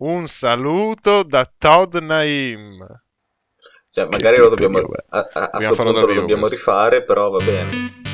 Un saluto da Todd Naim. Cioè, magari lo dobbiamo, a, a, a Dobbiamo dobbiamo rifare, però va bene.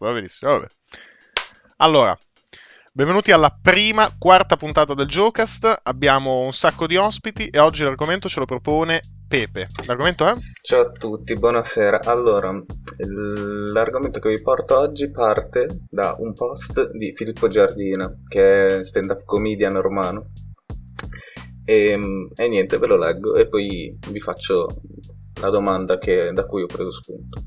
Posto, va benissimo. Vabbè. Allora, benvenuti alla prima, quarta puntata del Jocast. Abbiamo un sacco di ospiti e oggi l'argomento ce lo propone Pepe. L'argomento è? Ciao a tutti, buonasera. Allora, l'argomento che vi porto oggi parte da un post di Filippo Giardina, che è stand-up comedian romano. E, e niente, ve lo leggo e poi vi faccio la domanda che- da cui ho preso spunto.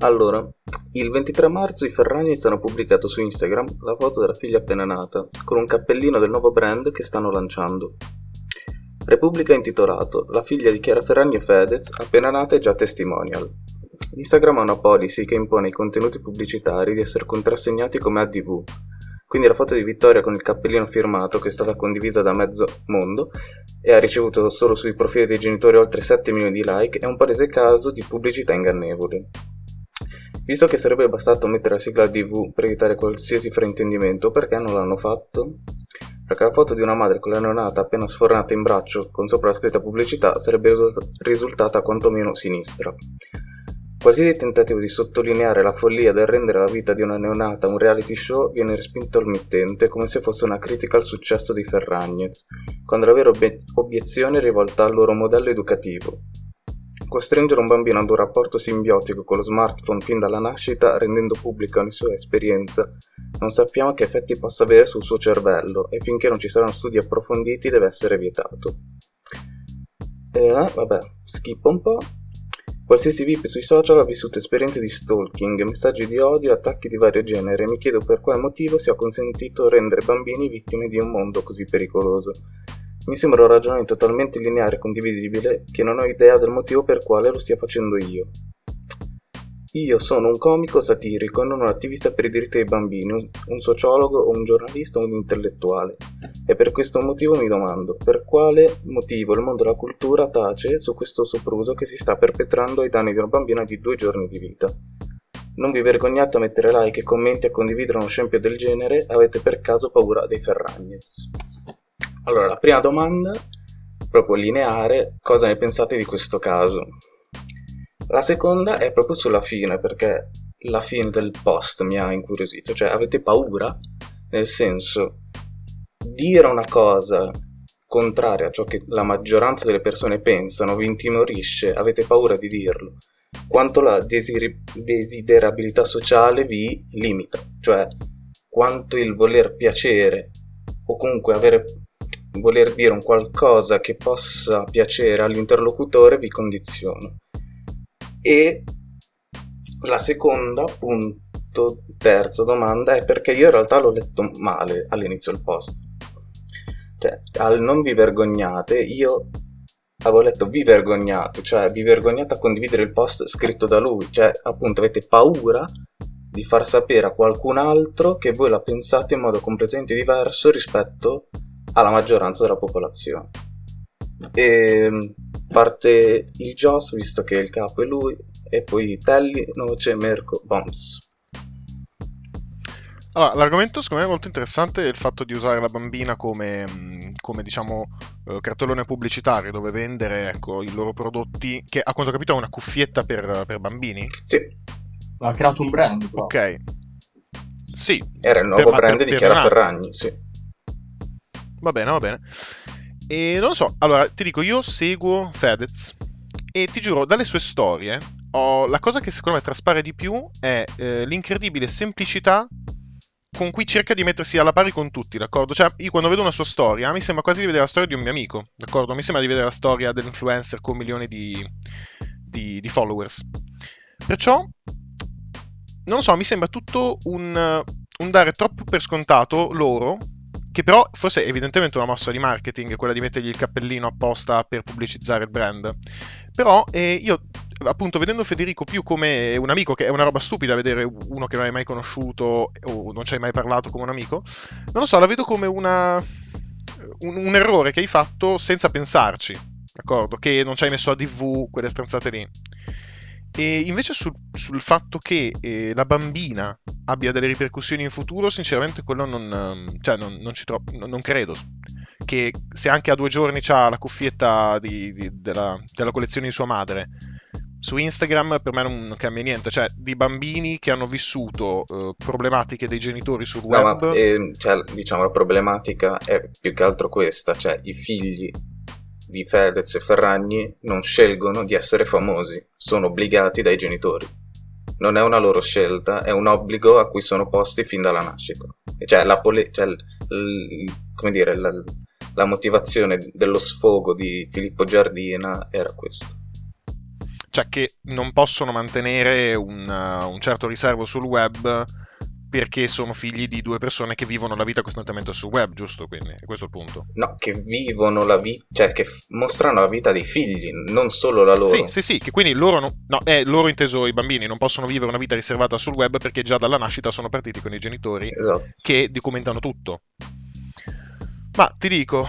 Allora, il 23 marzo i Ferragnez hanno pubblicato su Instagram la foto della figlia appena nata, con un cappellino del nuovo brand che stanno lanciando. Repubblica ha intitolato La figlia di Chiara Ferragni e Fedez, appena nata e già testimonial. Instagram ha una policy che impone ai contenuti pubblicitari di essere contrassegnati come ADV. Quindi la foto di Vittoria con il cappellino firmato, che è stata condivisa da mezzo mondo e ha ricevuto solo sui profili dei genitori oltre 7 milioni di like, è un palese caso di pubblicità ingannevoli. Visto che sarebbe bastato mettere la sigla ADV per evitare qualsiasi fraintendimento, perché non l'hanno fatto? Perché la foto di una madre con la neonata appena sfornata in braccio con sopra la scritta pubblicità sarebbe risulta- risultata quantomeno sinistra. Qualsiasi tentativo di sottolineare la follia del rendere la vita di una neonata un reality show viene respinto al mittente come se fosse una critica al successo di Ferragnez, quando la vera obie- obiezione è rivolta al loro modello educativo. Costringere un bambino ad un rapporto simbiotico con lo smartphone fin dalla nascita, rendendo pubblica ogni sua esperienza, non sappiamo che effetti possa avere sul suo cervello e finché non ci saranno studi approfonditi deve essere vietato. E vabbè, schippo un po'. Qualsiasi VIP sui social ha vissuto esperienze di stalking, messaggi di odio attacchi di vario genere e mi chiedo per quale motivo sia consentito rendere bambini vittime di un mondo così pericoloso. Mi sembra un ragionamento talmente lineare e condivisibile che non ho idea del motivo per quale lo stia facendo io. Io sono un comico satirico, non un attivista per i diritti dei bambini, un- sociologo o un giornalista o un intellettuale. E per questo motivo mi domando, per quale motivo il mondo della cultura tace su questo sopruso che si sta perpetrando ai danni di una bambina di due giorni di vita? Non vi vergognate a mettere like, commenti e a condividere uno scempio del genere? Avete per caso paura dei Ferragnez? Allora, la prima domanda, proprio lineare, cosa ne pensate di questo caso? La seconda è proprio sulla fine, perché la fine del post mi ha incuriosito, cioè avete paura? Nel senso, dire una cosa contraria a ciò che la maggioranza delle persone pensano vi intimorisce, avete paura di dirlo, quanto la desiri- desiderabilità sociale vi limita, cioè quanto il voler piacere o comunque avere voler dire un qualcosa che possa piacere all'interlocutore vi condiziona. E la seconda, punto, terza domanda è perché io in realtà l'ho letto male all'inizio del post. Cioè, al non vi vergognate, io avevo letto vi vergognate, cioè vi vergognate a condividere il post scritto da lui, cioè appunto avete paura di far sapere a qualcun altro che voi la pensate in modo completamente diverso rispetto alla maggioranza della popolazione. E parte il Joss, visto che il capo è lui, e poi Telly, Noce, Merco, Bombs. Allora, l'argomento secondo me è molto interessante il fatto di usare la bambina come, come, diciamo, eh, cartellone pubblicitario dove vendere, ecco, i loro prodotti, che a quanto ho capito è una cuffietta per, per bambini. Sì, Ha creato un brand, però. Ok. Sì, era il nuovo Per- brand per- di per Chiara. Ferragni, sì. Va bene, va bene. E non lo so, allora ti dico, io seguo Fedez e ti giuro, dalle sue storie, ho- la cosa che secondo me traspare di più è eh, l'incredibile semplicità con cui cerca di mettersi alla pari con tutti, d'accordo? Cioè, io quando vedo una sua storia, mi sembra quasi di vedere la storia di un mio amico, d'accordo? Mi sembra di vedere la storia dell'influencer con milioni di, di- di followers. Perciò, non lo so, mi sembra tutto un, un dare troppo per scontato loro che però forse è evidentemente una mossa di marketing, quella di mettergli il cappellino apposta per pubblicizzare il brand. Però eh, io, appunto, vedendo Federico più come un amico, che è una roba stupida vedere uno che non hai mai conosciuto o non ci hai mai parlato come un amico, non lo so, la vedo come una, un, un errore che hai fatto senza pensarci, d'accordo? Che non ci hai messo a DV, quelle stronzate lì. E invece sul, sul fatto che eh, la bambina abbia delle ripercussioni in futuro, sinceramente quello non, ehm, cioè non, non ci tro- non credo. Che se anche a due giorni ha la cuffietta di, di, della, della collezione di sua madre, su Instagram per me non cambia niente, cioè di bambini che hanno vissuto uh, problematiche dei genitori sul web. No, ma, eh, cioè, diciamo la problematica è più che altro questa, cioè i figli di Fedez e Ferragni non scelgono di essere famosi, sono obbligati dai genitori. Non è una loro scelta, è un obbligo a cui sono posti fin dalla nascita. Cioè, la, pole- cioè, l- dire, la, la motivazione dello sfogo di Filippo Giardina era questo. Cioè che non possono mantenere un, un certo riservo sul web perché sono figli di due persone che vivono la vita costantemente sul web, giusto? Quindi è questo il punto. No, che vivono la vita, cioè che mostrano la vita dei figli, non solo la loro. Sì, sì, sì, che quindi loro, no, no è loro inteso i bambini, non possono vivere una vita riservata sul web perché già dalla nascita sono partiti con i genitori esatto. che documentano tutto. Ma ti dico,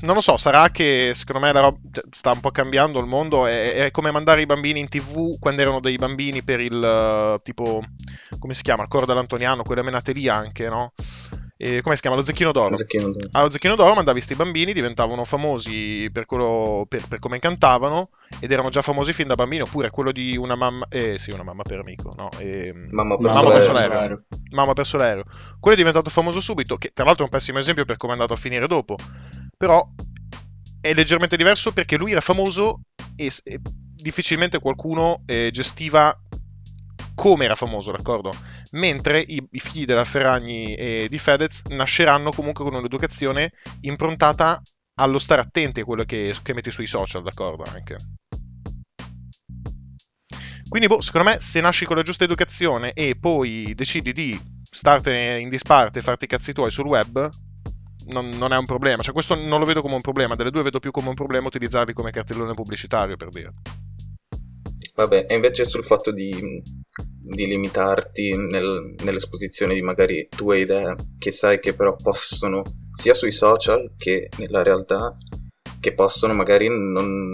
non lo so, sarà che secondo me la roba cioè, sta un po' cambiando il mondo. È, è, come mandare i bambini in tv quando erano dei bambini per il tipo, come si chiama? Il coro dell'Antoniano, quelle menate lì anche, no? E, come si chiama? Lo Zecchino d'Oro. Zecchino d'oro. Allo Zecchino d'Oro mandavi questi bambini, diventavano famosi per, quello, per, per, come cantavano ed erano già famosi fin da bambini. Oppure quello di una mamma, eh sì, una mamma per amico, no? E, mamma per mamma Solero. Mamma per Solero. Quello è diventato famoso subito, che tra l'altro è un pessimo esempio per come è andato a finire dopo però è leggermente diverso perché lui era famoso e, e difficilmente qualcuno eh, gestiva come era famoso, d'accordo? Mentre i, i, figli della Ferragni e di Fedez nasceranno comunque con un'educazione improntata allo stare attenti a quello che, che metti sui social, d'accordo? Anche. Quindi, boh, secondo me, se nasci con la giusta educazione e poi decidi di startene in disparte e farti i cazzi tuoi sul web, non, non, è un problema. Cioè, questo non lo vedo come un problema. Delle due vedo più come un problema utilizzarli come cartellone pubblicitario, per dire. Vabbè, e invece sul fatto di, di limitarti nel, nell'esposizione di magari tue idee, che sai che però possono, sia sui social che nella realtà, che possono magari non,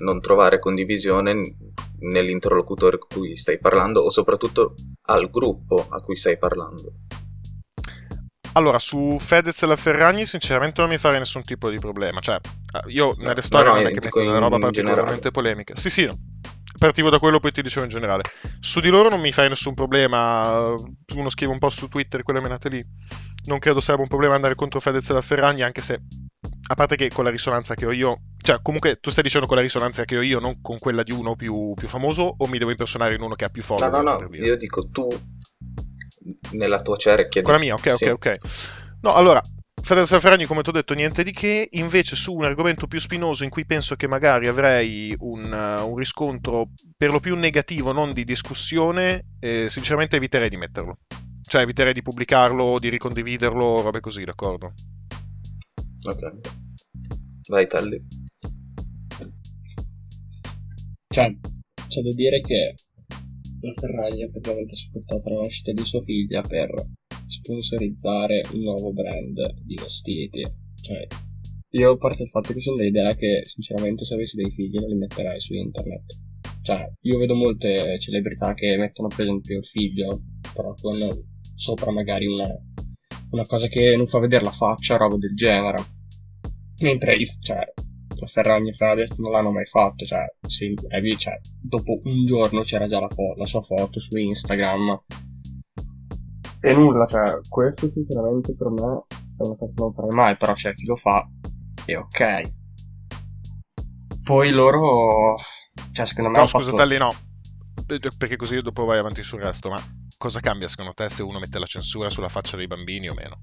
non trovare condivisione nell'interlocutore con cui stai parlando o soprattutto al gruppo a cui stai parlando. Allora, su Fedez e la Ferragni sinceramente non mi farei nessun tipo di problema. Cioè, eh, io nelle storie no, no, non è che metto una roba particolarmente polemica. Sì, sì, no. Partivo da quello, poi ti dicevo in generale. Su di loro non mi fai nessun problema. Uno scrive un po' su Twitter quelle menate lì. Non credo sarebbe un problema andare contro Fedez e la Ferragni, anche se, a parte che con la risonanza che ho io, cioè comunque tu stai dicendo con la risonanza che ho io, non con quella di uno più, più famoso, o mi devo impersonare in uno che ha più follower? No, no, no, io dico tu nella tua cerchia. Con la mia, ok, sì. ok, ok. No, allora, Federico Ferragni, come ti ho detto, niente di che. Invece, su un argomento più spinoso in cui penso che magari avrei un, uh, un riscontro per lo più negativo, non di discussione, eh, sinceramente eviterei di metterlo. Cioè, eviterei di pubblicarlo, di ricondividerlo, robe così, d'accordo? Ok. Vai, Talli. Cioè, c'è da dire che la Ferragni ha praticamente sfruttato la nascita di sua figlia per sponsorizzare un nuovo brand di vestiti. Cioè, io parto dal fatto che sono dell'idea che sinceramente se avessi dei figli non li metterei su internet. Cioè, io vedo molte celebrità che mettono per esempio il figlio, però con sopra magari una, una cosa che non fa vedere la faccia, roba del genere. Mentre, cioè, la Ferragni e Fedez non l'hanno mai fatto, cioè, sì, cioè, dopo un giorno c'era già la, fo- la sua foto su Instagram. E nulla, cioè, questo sinceramente per me è una cosa che non farei mai, però c'è chi lo fa e ok. Poi loro, cioè, secondo me... No, scusa, fatto... Telli, no, perché così dopo vai avanti sul resto, ma cosa cambia secondo te se uno mette la censura sulla faccia dei bambini o meno?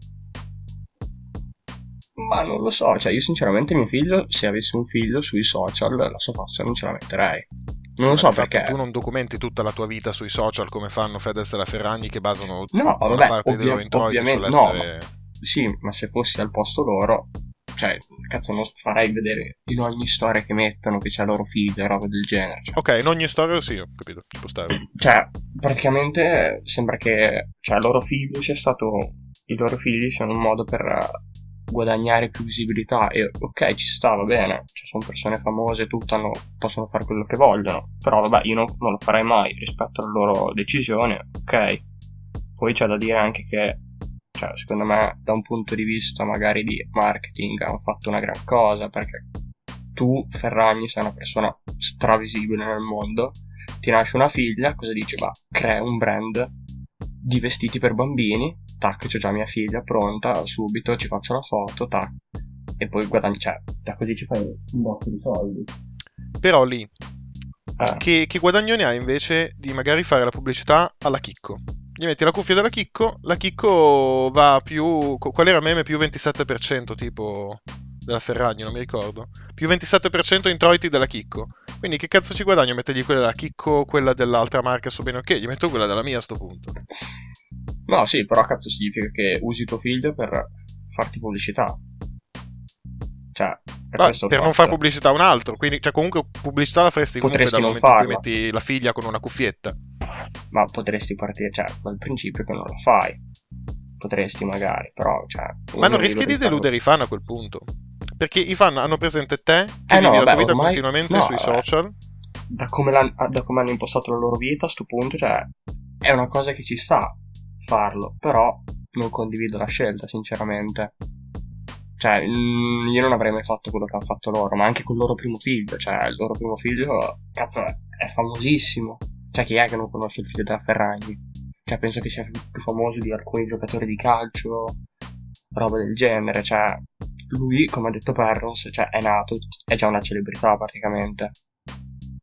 Ma non lo so, cioè io sinceramente mio figlio, se avessi un figlio sui social, la sua faccia non ce la metterei. Non lo so perché. Tu non documenti tutta la tua vita sui social come fanno Fedez e la Ferragni che basano no, vabbè, parte ovvia- dei loro introiti sull'essere... No, sì, ma se fossi al posto loro, cioè, cazzo, non farei vedere in ogni storia che mettono che c'è loro figlio e roba del genere. Cioè. Ok, in ogni storia sì, ho capito, ci può stare. Cioè, praticamente sembra che cioè, loro figlio sia stato. I loro figli siano un modo per guadagnare più visibilità e ok ci sta va bene. Cioè sono persone famose tutte hanno, possono fare quello che vogliono. Però vabbè io non, non, lo farei mai rispetto alla loro decisione ok? Poi c'è da dire anche che cioè, secondo me da un punto di vista magari di marketing hanno fatto una gran cosa perché tu Ferragni sei una persona stravisibile nel mondo ti nasce una figlia cosa dici? Va, crea un brand di vestiti per bambini tac c'ho già mia figlia pronta subito ci faccio la foto tac e poi guadagni cioè da così ci fai un botto di soldi però lì eh. che, che guadagno ne hai invece di magari fare la pubblicità alla Chicco gli metti la cuffia della Chicco, la Chicco va più... Qual era meme? Più 27% tipo della Ferragni, non mi ricordo. Più 27% introiti della Chicco. Quindi che cazzo ci guadagno mettergli quella della Chicco, quella dell'altra marca, so bene ok, gli metto quella della mia a sto punto. No, sì, però cazzo significa che usi tuo figlio per farti pubblicità. Cioè, per, ah, per non fare pubblicità a un altro, quindi cioè, comunque pubblicità la faresti Potresti comunque dal momento in cui metti la figlia con una cuffietta ma potresti partire, cioè, dal principio che non lo fai. Potresti magari, però, cioè... Ma non rischi di deludere i fan a quel punto. Perché i fan hanno presente te, che eh no, la tua vita ormai... continuamente no, sui social. Da come, da come, hanno impostato la loro vita a questo punto, cioè, è una cosa che ci sta farlo, però non condivido la scelta, sinceramente. Cioè, mm, io non avrei mai fatto quello che hanno fatto loro, ma anche con il loro primo figlio, cioè, il loro primo figlio, cazzo, è famosissimo. Cioè, chi è che non conosce il figlio della Ferragni? Cioè, penso che sia più famoso di alcuni giocatori di calcio, roba del genere. Cioè, lui, come ha detto Perrons, cioè, è nato, è già una celebrità praticamente.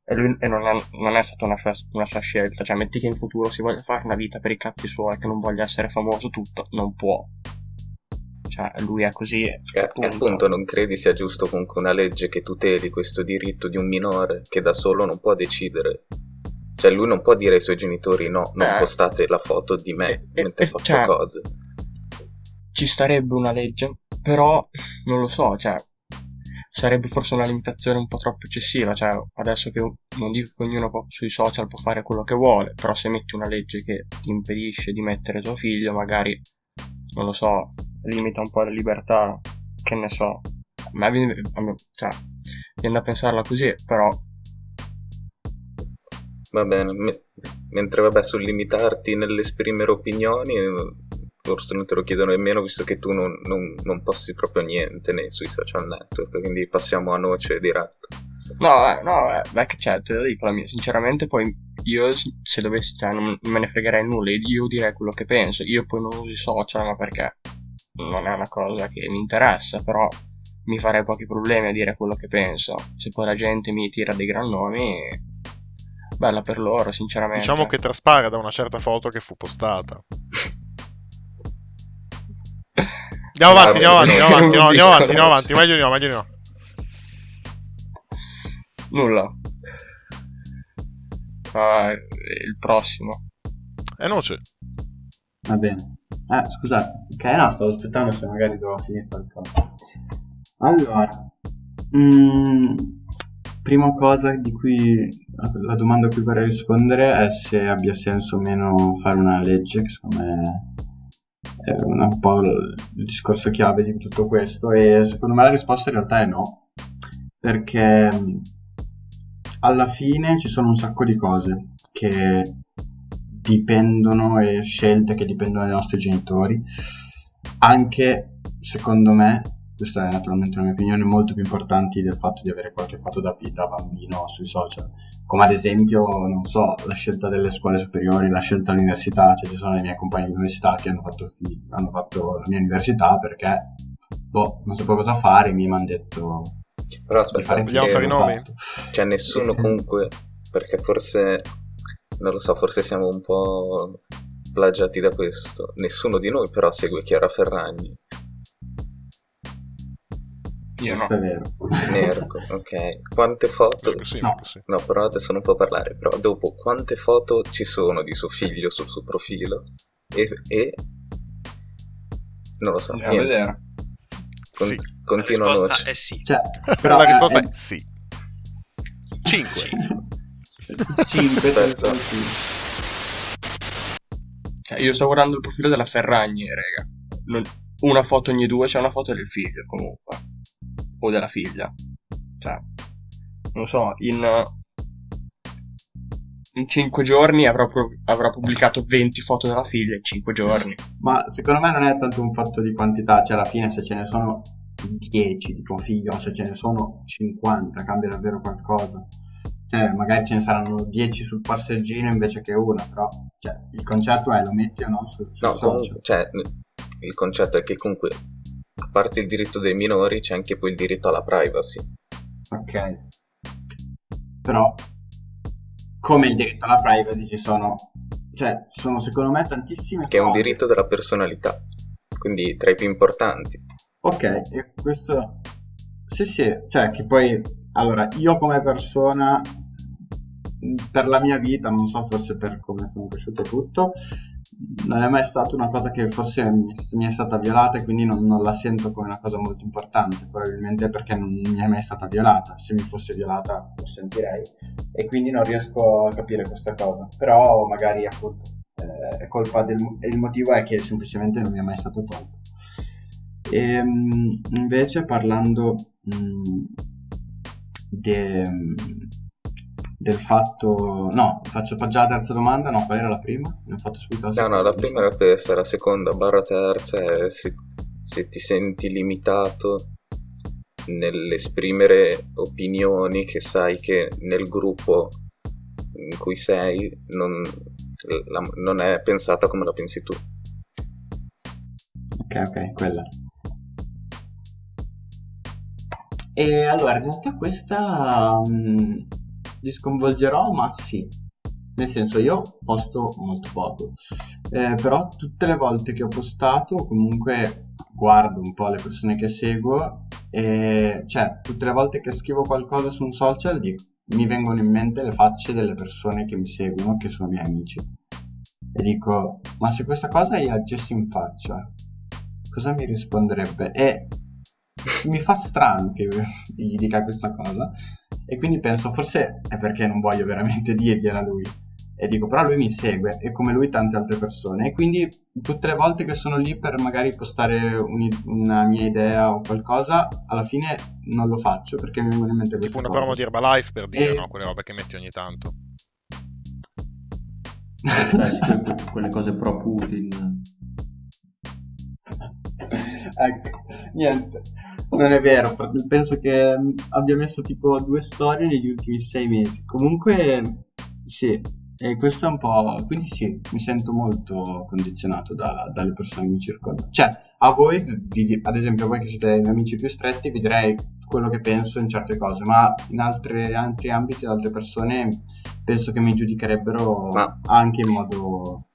E lui e non, è, non, è, stata una sua, una sua, scelta. Cioè, metti che in futuro si voglia fare una vita per i cazzi suoi, che non voglia essere famoso tutto, non può. Cioè, lui è così. E appunto. appunto non credi sia giusto comunque una legge che tuteli questo diritto di un minore che da solo non può decidere cioè lui non può dire ai suoi genitori no, non eh, postate la foto di me eh, mentre eh, faccio cioè, cose. Ci starebbe una legge, però non lo so, cioè sarebbe forse una limitazione un po' troppo eccessiva, cioè adesso che non dico che ognuno sui social può fare quello che vuole, però se metti una legge che ti impedisce di mettere tuo figlio, magari, non lo so, limita un po' la libertà, che ne so. A me, a me cioè, viene da pensarla così, però Va bene, me- mentre vabbè sul limitarti nell'esprimere opinioni, forse non te lo chiedo nemmeno visto che tu non, non, non posti proprio niente nei sui social network, quindi passiamo a noce diretto. No, eh, no, eh, beh, che c'è, te lo dico la mia, sinceramente poi io se dovessi, cioè, non me ne fregherei nulla, io direi quello che penso, io poi non uso i social, ma perché non è una cosa che mi interessa, però mi farei pochi problemi a dire quello che penso, se poi la gente mi tira dei gran nomi bella per loro, sinceramente. Diciamo che traspare da una certa foto che fu postata. Andiamo avanti, andiamo avanti, andiamo avanti, andiamo avanti, andiamo avanti, meglio di no, meglio di no. Nulla. Uh, il prossimo. È noce. Va bene. Eh, scusate. Ok, no, stavo aspettando se magari dovevo finire qualcosa. Allora. Mm, prima cosa di cui la domanda a cui vorrei rispondere è se abbia senso o meno fare una legge, che secondo me è un po' il discorso chiave di tutto questo e secondo me la risposta in realtà è no, perché alla fine ci sono un sacco di cose che dipendono e scelte che dipendono dai nostri genitori, anche secondo me questa è naturalmente una mia opinione, molto più importanti del fatto di avere qualche foto da, da bambino sui social. Come ad esempio, non so, la scelta delle scuole superiori, la scelta dell'università, cioè ci sono i miei compagni di università che hanno fatto, fi- hanno fatto la mia università perché, boh, non sapevo cosa fare, mi hanno detto... Però aspetta, vogliamo fare i nomi? Cioè nessuno comunque, perché forse, non lo so, forse siamo un po' plagiati da questo. Nessuno di noi però segue Chiara Ferragni io no. È vero. Nerco, ok. Quante foto... Sì, no. Sì. no, però adesso non può parlare. Però dopo, quante foto ci sono di suo figlio sul suo profilo? E, e Non lo so. Andiamo a vedere. Con- Sì. Continua La risposta noce. è sì. Cioè, però La risposta eh, è sì. 5. 5 Aspetta. Cioè, io sto guardando il profilo della Ferragni, raga. Non- Una foto ogni due, c'è una foto del figlio comunque. O della figlia. Cioè, non so, in... In 5 giorni avrà, pro- avrà pubblicato 20 foto della figlia in 5 giorni. Ma secondo me non è tanto un fatto di quantità, cioè alla fine se ce ne sono 10 di configlio o se ce ne sono 50 cambia davvero qualcosa. Cioè magari ce ne saranno 10 sul passeggino invece che una, però cioè, il concetto è lo metti o no sul, sul No, social. comunque, cioè, il concetto è che comunque, a parte il diritto dei minori, c'è anche poi il diritto alla privacy. Ok. Però come il diritto alla privacy ci sono cioè ci sono secondo me tantissime che è un cose. diritto della personalità, quindi tra i più importanti. Ok, e questo sì, sì, cioè che poi allora io come persona per la mia vita, non so, forse per come sono cresciuto tutto, non è mai stata una cosa che forse mi, è stata violata e quindi non, non la sento come una cosa molto importante, probabilmente perché non mi è mai stata violata, se mi fosse violata lo sentirei. E quindi non riesco a capire questa cosa, però magari appunto eh, è colpa del il motivo è che semplicemente non mi è mai stato tolto. E, invece parlando mh, de- del fatto no, faccio già la terza domanda, no, qual era la prima? Ne ho fatto subito la No, seconda. no, la prima era questa, la seconda barra terza è se, se ti senti limitato nell'esprimere opinioni che sai che nel gruppo in cui sei non, la- non è pensata come la pensi tu. Ok, ok, quella. E allora, in realtà questa mh, li sconvolgerò, ma sì. Nel senso, io posto molto poco. Eh, però tutte le volte che ho postato, comunque guardo un po' le persone che seguo e cioè, tutte le volte che scrivo qualcosa su un social dico, mi vengono in mente le facce delle persone che mi seguono, che sono miei amici. E dico, ma se questa cosa gli aggessi in faccia, cosa mi risponderebbe? E mi fa strano che gli dica questa cosa. E quindi penso, forse è perché non voglio veramente dirgliela a lui. E dico, però lui mi segue, e come lui tante altre persone. E quindi tutte le volte che sono lì per magari postare un- una mia idea o qualcosa, alla fine non lo faccio perché mi vengono in mente queste Tipo una cose. promo di Herbalife per dire, E- no? Quelle robe che metti ogni tanto. Cioè, quelle cose pro Putin. ecco, niente, non è vero, penso che abbia messo tipo due storie negli ultimi sei mesi. Comunque, sì, e questo è un po'... Quindi sì, mi sento molto condizionato da- dalle persone che mi circondano. Cioè, a voi, ad esempio, voi che siete i miei amici più stretti, vi direi quello che penso in certe cose, ma in altre- altri ambiti, altre persone, penso che mi giudicherebbero Ma- anche in modo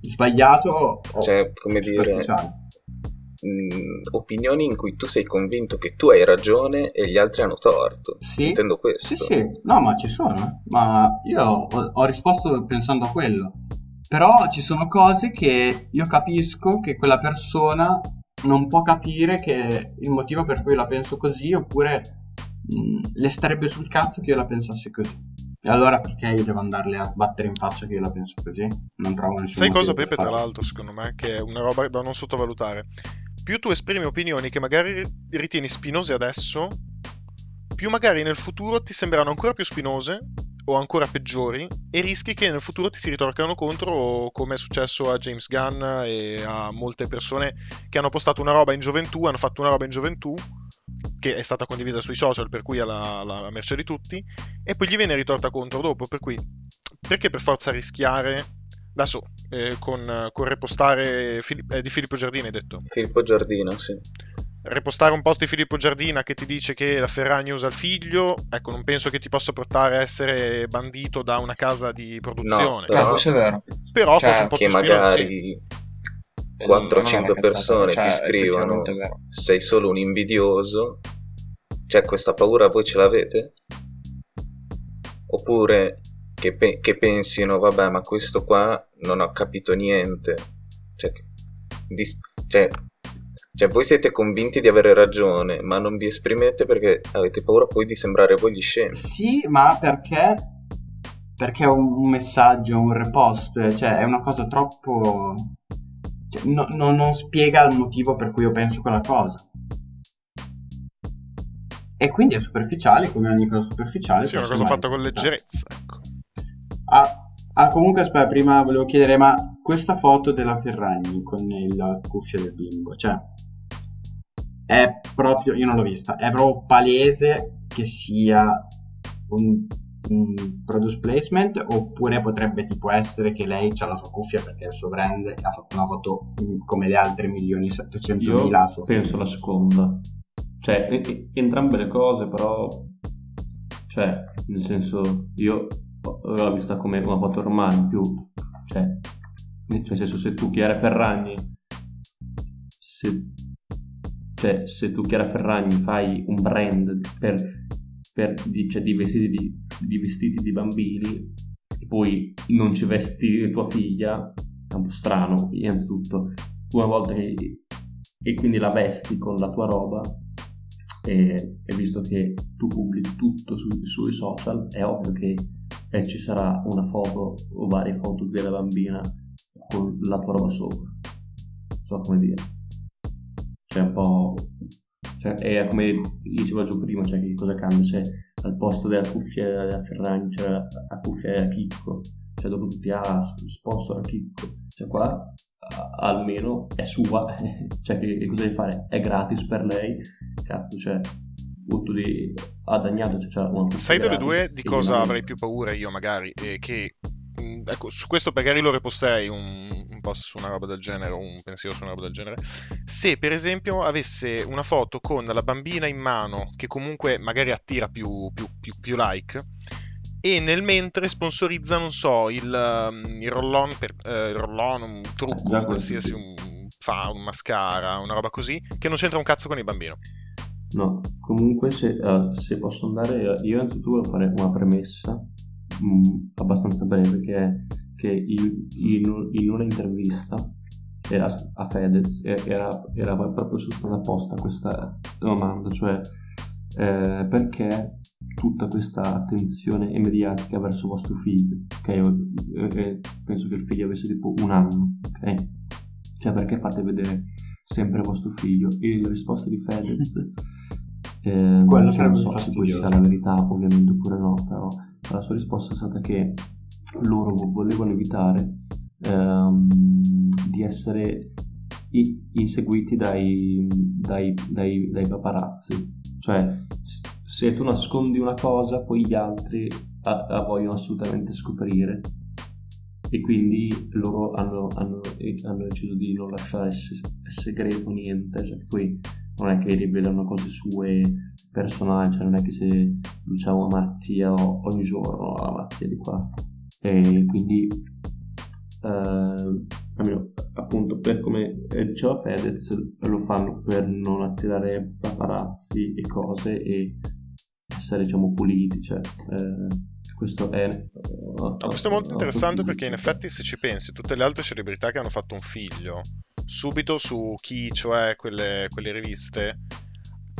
sbagliato o Cioè, come dire. Mh, opinioni in cui tu sei convinto che tu hai ragione e gli altri hanno torto. Sì. Intendo questo. Sì, sì, no, ma ci sono, ma io ho, ho risposto pensando a quello. Però ci sono cose che io capisco che quella persona non può capire che il motivo per cui la penso così, oppure mh, le starebbe sul cazzo che io la pensassi così. E allora perché io devo andarle a battere in faccia che io la penso così? Non trovo nessun Sai cosa, Pepe, tra l'altro, secondo me, che è una roba da non sottovalutare. Più tu esprimi opinioni che magari ritieni spinose adesso, più magari nel futuro ti sembreranno ancora più spinose o ancora peggiori e rischi che nel futuro ti si ritorcano contro come è successo a James Gunn e a molte persone che hanno postato una roba in gioventù, hanno fatto una roba in gioventù che è stata condivisa sui social per cui è alla, alla merce di tutti e poi gli viene ritorta contro dopo per cui perché per forza rischiare adesso eh, con, con repostare Fili- eh, di Filippo Giardini hai detto Filippo Giardino, sì. repostare un post di Filippo Giardina che ti dice che la Ferragni usa il figlio, ecco, non penso che ti possa portare a essere bandito da una casa di produzione. No, Ah, No. questo è vero. Però Cioè, un po' Che magari Eh, 4 o non è una 5 cazzata, persone cioè, ti scrivono sei solo un invidioso. Cioè, questa paura voi ce l'avete? Oppure che, pe- che pensino, vabbè, ma questo qua non ho capito niente. Cioè, dis- Cioè, cioè, voi siete convinti di avere ragione, ma non vi esprimete perché avete paura poi di sembrare voi gli scemi. Sì, ma perché? Perché è un, messaggio, un repost, cioè è una cosa troppo... cioè, no- no- non spiega il motivo per cui io penso quella cosa. E quindi è superficiale, come ogni cosa superficiale. Sì, è una cosa fatta con leggerezza, ecco. Ah, ah, comunque aspetta, prima volevo chiedere, ma questa foto della Ferragni con la cuffia del bimbo, cioè, è proprio, io non l'ho vista, è proprio palese che sia un, un product placement oppure potrebbe tipo essere che lei ha la sua cuffia perché è il suo brand e ha fatto una foto mm, come le altre milioni 700 Io mila a suo penso figlio. la seconda. Cioè, e- e- entrambe le cose, però... Cioè, nel senso, io l'ho vista come una foto normale, in più... Cioè, nel senso, se tu Chiara Ferragni... Se, cioè, se tu Chiara Ferragni fai un brand per, per di, cioè, di vestiti di, di vestiti di bambini e poi non ci vesti tua figlia, è un po' strano, innanzitutto. Una volta che e quindi la vesti con la tua roba e, e visto che tu pubblichi tutto su- sui social è ovvio che eh, ci sarà una foto o varie foto della bambina con la tua roba sopra. Non so come dire. C'è un po' cioè è come dicevo giù prima cioè che cosa cambia se al posto della cuffia della Ferragni c'è la, la cuffia della Chicco cioè dopo tutti ah sponsor a Chicco. Cioè qua a- almeno è sua cioè che, che cosa devi fare? È gratis per lei cazzo cioè o tu devi ha dagnato cioè, c'è una Sai delle due di cosa avrei più paura io magari? Eh, che mh, ecco, su questo magari lo reposterei un, un post su una roba del genere o un pensiero su una roba del genere. Se per esempio avesse una foto con la bambina in mano che comunque magari attira più, più- più- più like e nel mentre sponsorizza, non so, il, um, il roll-on, per, eh, il roll-on, un trucco, un qualsiasi, un, fa, un mascara, una roba così, che non c'entra un cazzo con il bambino. No, comunque se, eh, se posso andare, io innanzitutto volevo fare una premessa mh, abbastanza breve che è che in, in- in una intervista era a Fedez era, era proprio stata posta questa domanda, cioè eh, perché tutta questa attenzione mediatica verso vostro figlio, ok? Io- eh, penso che il figlio avesse tipo un anno, ok? Cioè perché fate vedere sempre vostro figlio? E la risposta di Fedez, ehm, Quello sarebbe so se poi fastidioso. sia la verità ovviamente oppure no, però la sua risposta è stata che loro volevano evitare ehm, di essere i- inseguiti dai, dai, dai, dai paparazzi. Cioè, se tu nascondi una cosa, poi gli altri la, la vogliono assolutamente scoprire. E quindi loro hanno, hanno- eh, hanno deciso di non lasciare se- segreto niente. Cioè, poi non è che rivelano cose sue personali, cioè non è che se diciamo a Mattia o- ogni giorno a Mattia di qua. E quindi eh, almeno appunto per come eh, diceva Fedez lo fanno per non attirare paparazzi e cose e essere diciamo puliti cioè eh, questo è No, questo è molto interessante perché in effetti se ci pensi, tutte le altre celebrità che hanno fatto un figlio, subito su chi, cioè quelle, quelle riviste,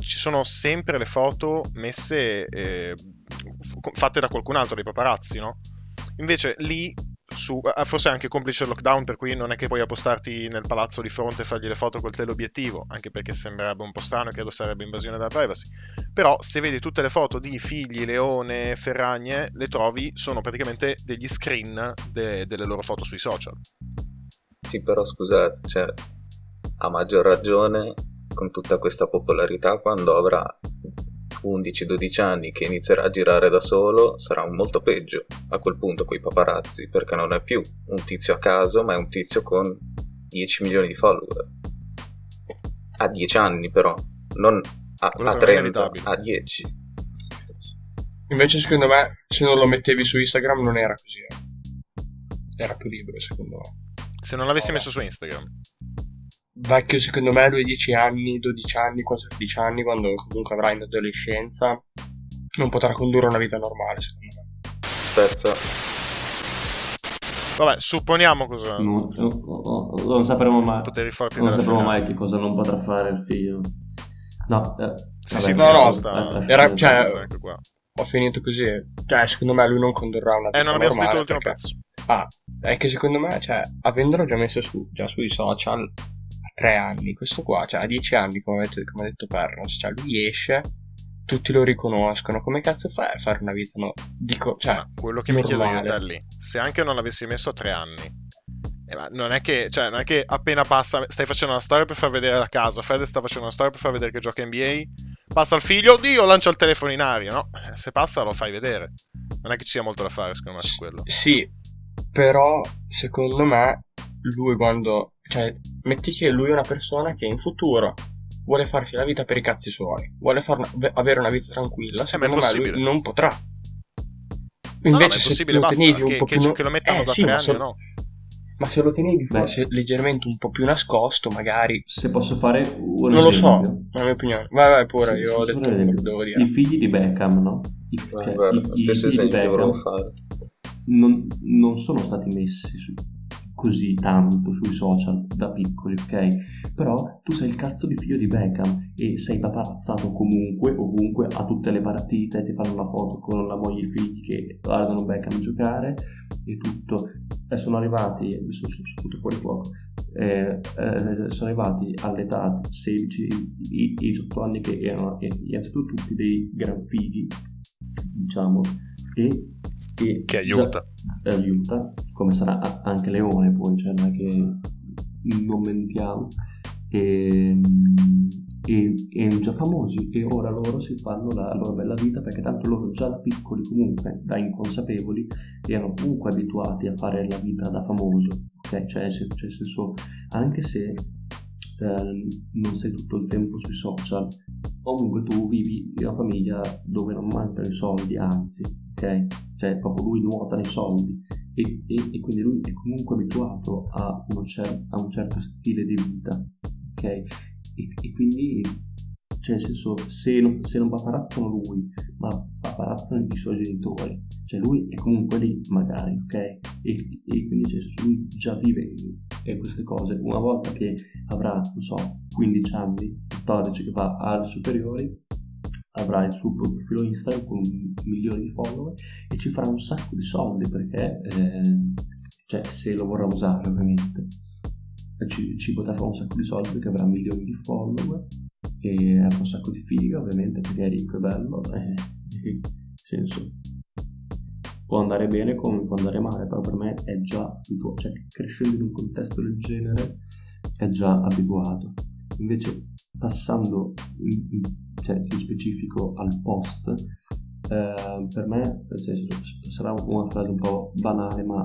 ci sono sempre le foto messe, eh, fatte da qualcun altro, dei paparazzi, no? Invece lì, su, eh, forse anche complice il lockdown, per cui non è che puoi appostarti nel palazzo di fronte e fargli le foto col teleobiettivo, anche perché sembrerebbe un po' strano e credo sarebbe invasione della privacy. Però se vedi tutte le foto di figli, leone, ferragne, le trovi, sono praticamente degli screen de- delle loro foto sui social. Sì, però scusate, cioè, a maggior ragione con tutta questa popolarità, quando avrà 11-12 anni che inizierà a girare da solo, sarà molto peggio a quel punto con i paparazzi, perché non è più un tizio a caso, ma è un tizio con 10 milioni di follower. A 10 anni però, non a, a per me è 30, inevitabile. a 10. Invece, secondo me, se non lo mettevi su Instagram, non era così. eh. Era più libero, secondo me. Se non l'avessi messo su Instagram. Vecchio, secondo me, lui 10 anni, 12 anni, quasi 13 anni, quando comunque avrà in adolescenza, non potrà condurre una vita normale, secondo me. Spezza. Vabbè, supponiamo cosa... Non, non- non sapremo mai. Poteri forti Non sapremo finale. mai che cosa non potrà fare il figlio. No, eh, Sì, vabbè, sì, No, no, sta- eh, era- cioè- qua. Ho finito così. Cioè, secondo me lui non condurrà una vita Eh, non abbiamo normale scritto l'ultimo perché- pezzo. Ah, è che secondo me, cioè, avendolo già messo su, già sui social a tre anni, questo qua, cioè a dieci anni, come, avete- come ha detto Perros, cioè lui esce, tutti lo riconoscono, come cazzo fai a fare una vita, no? Dico, cioè, Ma quello che mi chiedo io, normale. Telly, se anche non l'avessi messo a tre anni, eh, non è che, cioè, non è che appena passa, stai facendo una storia per far vedere la casa, Fede sta facendo una storia per far vedere che gioca NBA, passa il figlio, oddio, lancia il telefono in aria, no? Eh, Se passa lo fai vedere. Non è che ci sia molto da fare, secondo me, su quello. Sì, però secondo me lui quando... Cioè, metti che lui è una persona che in futuro vuole farsi la vita per i cazzi suoi, vuole far avere una vita tranquilla, Eh, ma è secondo me possibile. lui non potrà. No, no, ma è Invece se lo basta, tenevi un che, po' che, più... che lo mettano eh, da sì, tre ma anni, se- no? Ma se lo tenevi forse leggermente un po' più nascosto, magari... Se posso fare un Non lo so, esempio. è la mia opinione. Vai, vai pure, Sì, io ho detto quello esempio, che devo dire. I figli di Beckham, no? I, Eh, cioè, guarda, i- i stesso figli di esempio Beckham fare. Non, non sono stati messi su- così tanto sui social da piccoli, ok? Però tu sei il cazzo di figlio di Beckham e sei paparazzato comunque, ovunque, a tutte le partite, ti fanno la foto con la moglie e i figli che guardano Beckham giocare e tutto. E sono arrivati, mi sono tutto fuori fuoco, eh, eh, sono arrivati all'età 16, i- i 18 anni che erano eh, innanzitutto tutti dei gran fighi, diciamo, e, Che già- aiuta. e aiuta, come sarà anche Leone poi, cioè non è che non mentiamo, e, e, e già famosi e ora loro si fanno la loro bella vita perché tanto loro già da piccoli comunque, da inconsapevoli, erano comunque abituati a fare la vita da famoso, ok? Cioè, se- cioè, senso, anche se ehm, non sei tutto il tempo sui social, comunque tu vivi in una famiglia dove non mancano i soldi, anzi, ok? Cioè, proprio lui nuota nei soldi e, e- e quindi lui è comunque abituato a, cer- a un certo stile di vita, ok? E, e quindi, cioè, nel senso, se non, se non paparazzano lui, ma paparazzano i suoi genitori, cioè lui è comunque lì, magari, ok? E, quindi, cioè, lui già vive queste cose. Una volta che avrà, non so, 15 anni, 14 che va alle superiori, avrà il suo profilo Instagram con un milione di follower e ci farà un sacco di soldi perché, eh, cioè, se lo vorrà usare ovviamente, eh, ci, ci potrà fare un sacco di soldi perché avrà milioni di follower e avrà un sacco di figa ovviamente perché è ricco e bello, eh, nel senso può andare bene come può andare male, però per me è già abituato, cioè crescendo in un contesto del genere è già abituato. Invece passando in, in- cioè, in specifico al post, eh, per me cioè, sarà una frase un po' banale, ma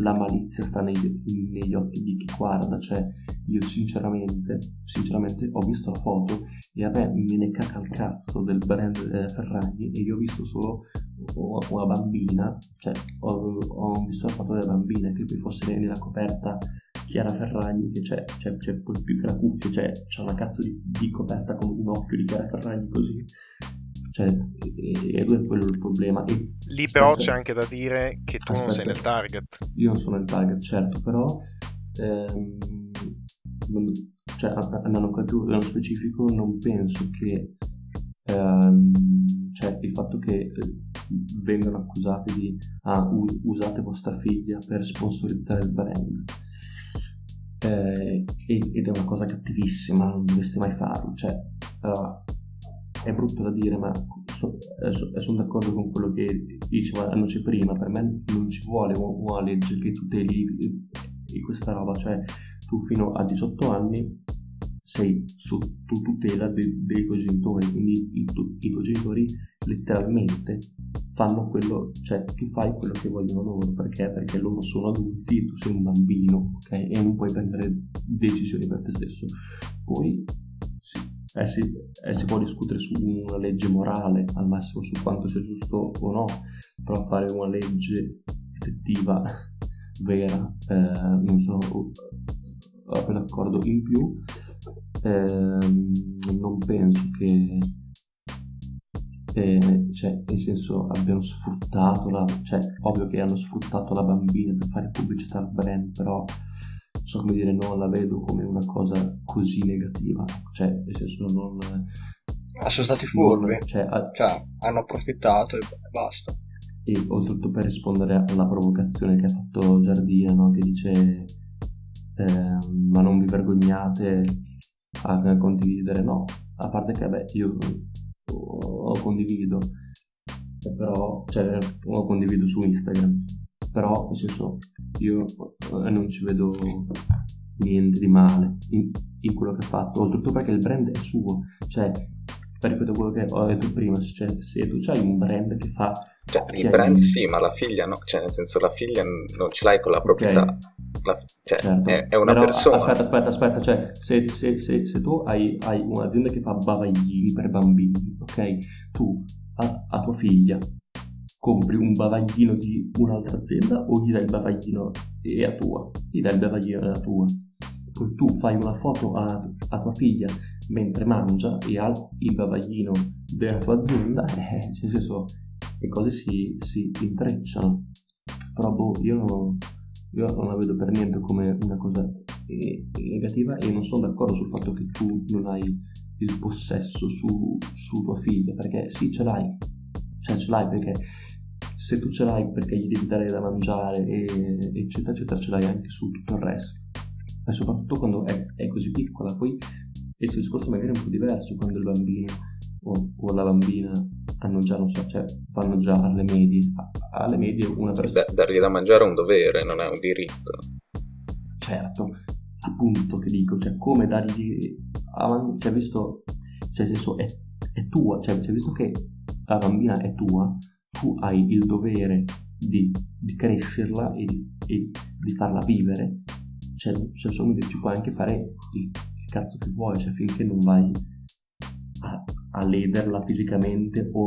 la malizia sta negli, negli occhi di chi guarda, cioè io sinceramente, sinceramente ho visto la foto e a me me ne caca il cazzo del brand eh, Ferragni e io ho visto solo una bambina, cioè ho, ho visto la foto della bambina che poi fosse nella coperta Chiara Ferragni che c'è, c'è, c'è più che la cuffia, cioè c'è una cazzo di, di coperta con un occhio di Chiara Ferragni così. Cioè, e, e è quello il problema. E, Lì però aspetta, c'è anche da dire che tu non sei Aspetta. nel target. io non sono il target, certo, però ehm, non- cioè, a- andando ancora più nello specifico, non penso che ehm, cioè, il fatto che eh, vengano accusati di ah, usate vostra figlia per sponsorizzare il brand eh, ed è una cosa cattivissima, non dovreste mai farlo. Cioè, allora, è brutto da dire, ma so- eh, so- sono d'accordo con quello che diceva Annoce prima. Per me non ci vuole una legge che tuteli eh, questa roba, cioè tu fino a 18 anni sei sotto tutela de- dei tuoi genitori, quindi i, tu- i tuoi genitori letteralmente fanno quello, cioè tu fai quello che vogliono loro, perché? Perché loro sono adulti e tu sei un bambino, ok? E non puoi prendere decisioni per te stesso. Poi sì, eh, si, eh, si può discutere su una legge morale, al massimo su quanto sia giusto o no, però fare una legge effettiva, vera, eh, non sono proprio d'accordo. In più, ehm, non penso che eh, cioè, nel senso abbiano sfruttato la, cioè, ovvio che hanno sfruttato la bambina per fare pubblicità al brand, però so come dire, non la vedo come una cosa così negativa, cioè, nel senso non... Ah, sono stati furbi, non- cioè, a- cioè hanno approfittato e basta. e oltretutto per rispondere alla provocazione che ha fatto Giardina, no? che dice ehm, ma non vi vergognate a condividere, no, a parte che vabbè io lo condivido, eh, però, cioè lo condivido su Instagram, però nel senso io eh, non ci vedo niente di male in, in quello che ha fatto, oltretutto perché il brand è suo, cioè ripeto quello che ho detto prima, cioè, se tu hai un brand che fa Cioè, Ok. il brand sì, ma la figlia no. Cioè, nel senso, la figlia non ce l'hai con la proprietà. La- cioè, Certo. è, è una Però, persona. Aspetta, aspetta, aspetta, cioè, se, se- se- se tu hai, hai un'azienda che fa bavaglini per bambini, ok? Tu a, a tua figlia compri un bavaglino di un'altra azienda o gli dai il bavaglino e a tua? Gli dai il bavaglino e a tua. Poi tu fai una foto a, a tua figlia mentre mangia e ha il bavaglino della tua azienda, eh, cioè, nel senso, le cose si, si intrecciano. Però boh, io io non la vedo per niente come una cosa eh, negativa e non sono d'accordo sul fatto che tu non hai il possesso su, su tua figlia, perché sì, ce l'hai, cioè ce l'hai perché se tu ce l'hai perché gli devi dare da mangiare, e, eccetera, eccetera, ce l'hai anche su tutto il resto. E soprattutto quando è, è così piccola, poi il suo discorso magari è un po' diverso quando il bambino o, o la bambina hanno già, non so, cioè vanno già alle medie. Alle medie una persona... Da- dargli da mangiare è un dovere, non è un diritto. Certo, appunto che dico, cioè come dargli cioè visto, cioè nel senso è, è tua, cioè, cioè, visto che la bambina è tua, tu hai il dovere di, di crescerla e di, e di farla vivere, cioè, cioè insomma ci puoi anche fare il, il cazzo che vuoi, cioè finché non vai a, a lederla fisicamente o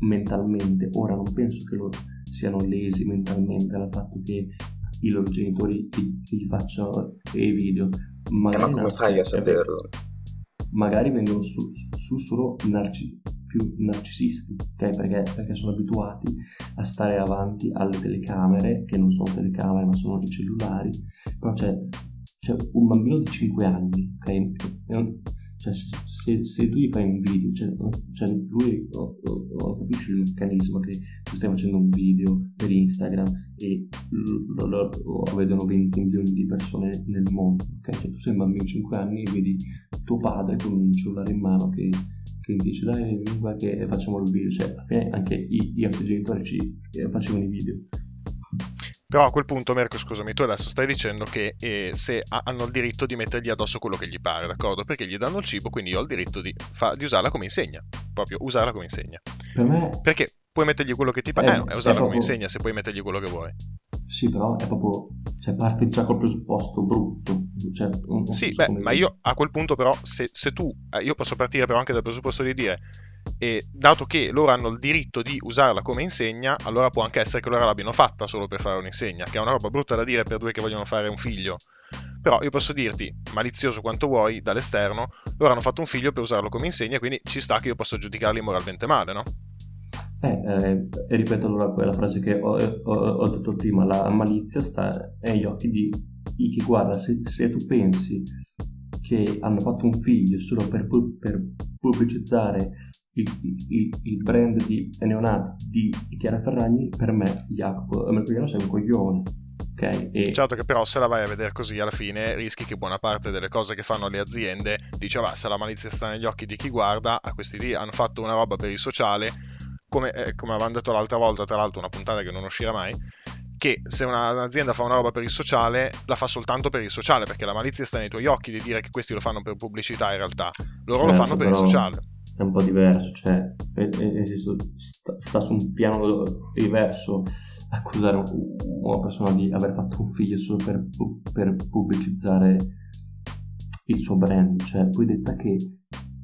mentalmente, ora non penso che loro siano lesi mentalmente dal fatto che i loro genitori gli, facciano i video. Eh, Magari, ma come nasc- fai a cioè, saperlo? magari vengono su, su solo narci- più narcisisti, ok? Perché, perché sono abituati a stare avanti alle telecamere, che non sono telecamere ma sono i cellulari, però c'è, c'è un bambino di 5 anni, ok? Cioè, se, se tu gli fai un video, cioè, cioè lui non non capisce il meccanismo che tu stai facendo un video per Instagram e lo, lo- lo vedono 20 milioni di persone nel mondo, ok? Cioè, tu sei un bambino di 5 anni e vedi tuo padre con un cellulare in mano che, che dice dai qua che facciamo il video, cioè alla fine anche i, i nostri genitori ci eh, facevano i video. Però a quel punto, Merco, scusami, tu adesso stai dicendo che eh, se ha- hanno il diritto di mettergli addosso quello che gli pare, d'accordo? Perché gli danno il cibo, quindi io ho il diritto di, fa- di usarla come insegna. Proprio usarla come insegna. Per me Perché puoi mettergli quello che ti pare. Eh, Eh, no, è è usarla come proprio- insegna se puoi mettergli quello che vuoi. sì, però è proprio cioè parte già col presupposto brutto, cioè Sì, beh, come ma io a quel punto però, se, se tu, eh, io posso partire però anche dal presupposto di dire, eh, dato che loro hanno il diritto di usarla come insegna, allora può anche essere che loro l'abbiano fatta solo per fare un'insegna, che è una roba brutta da dire per due che vogliono fare un figlio. Però io posso dirti, malizioso quanto vuoi, dall'esterno, loro hanno fatto un figlio per usarlo come insegna, quindi ci sta che io posso giudicarli moralmente male, no? Eh, eh, e ripeto allora quella frase che ho, ho- ho detto prima, la malizia sta negli occhi di, chi guarda, se, se tu pensi che hanno fatto un figlio solo per, per pubblicizzare il, il- il brand di neonati di Chiara Ferragni, per me Jacopo Mercogliano sei un coglione, ok? E, Certo che però se la vai a vedere così alla fine rischi che buona parte delle cose che fanno le aziende dice va se la malizia sta negli occhi di chi guarda a questi lì hanno fatto una roba per il sociale come, eh, come avevamo detto l'altra volta tra l'altro una puntata che non uscirà mai che se una- un'azienda fa una roba per il sociale la fa soltanto per il sociale perché la malizia sta nei tuoi occhi di dire che questi lo fanno per pubblicità in realtà loro lo Certo, fanno per il però- sociale è un po' diverso, cioè è- è- sta, sta su un piano diverso accusare un- una persona di aver fatto un figlio solo per, per pubblicizzare il suo brand, cioè poi detta che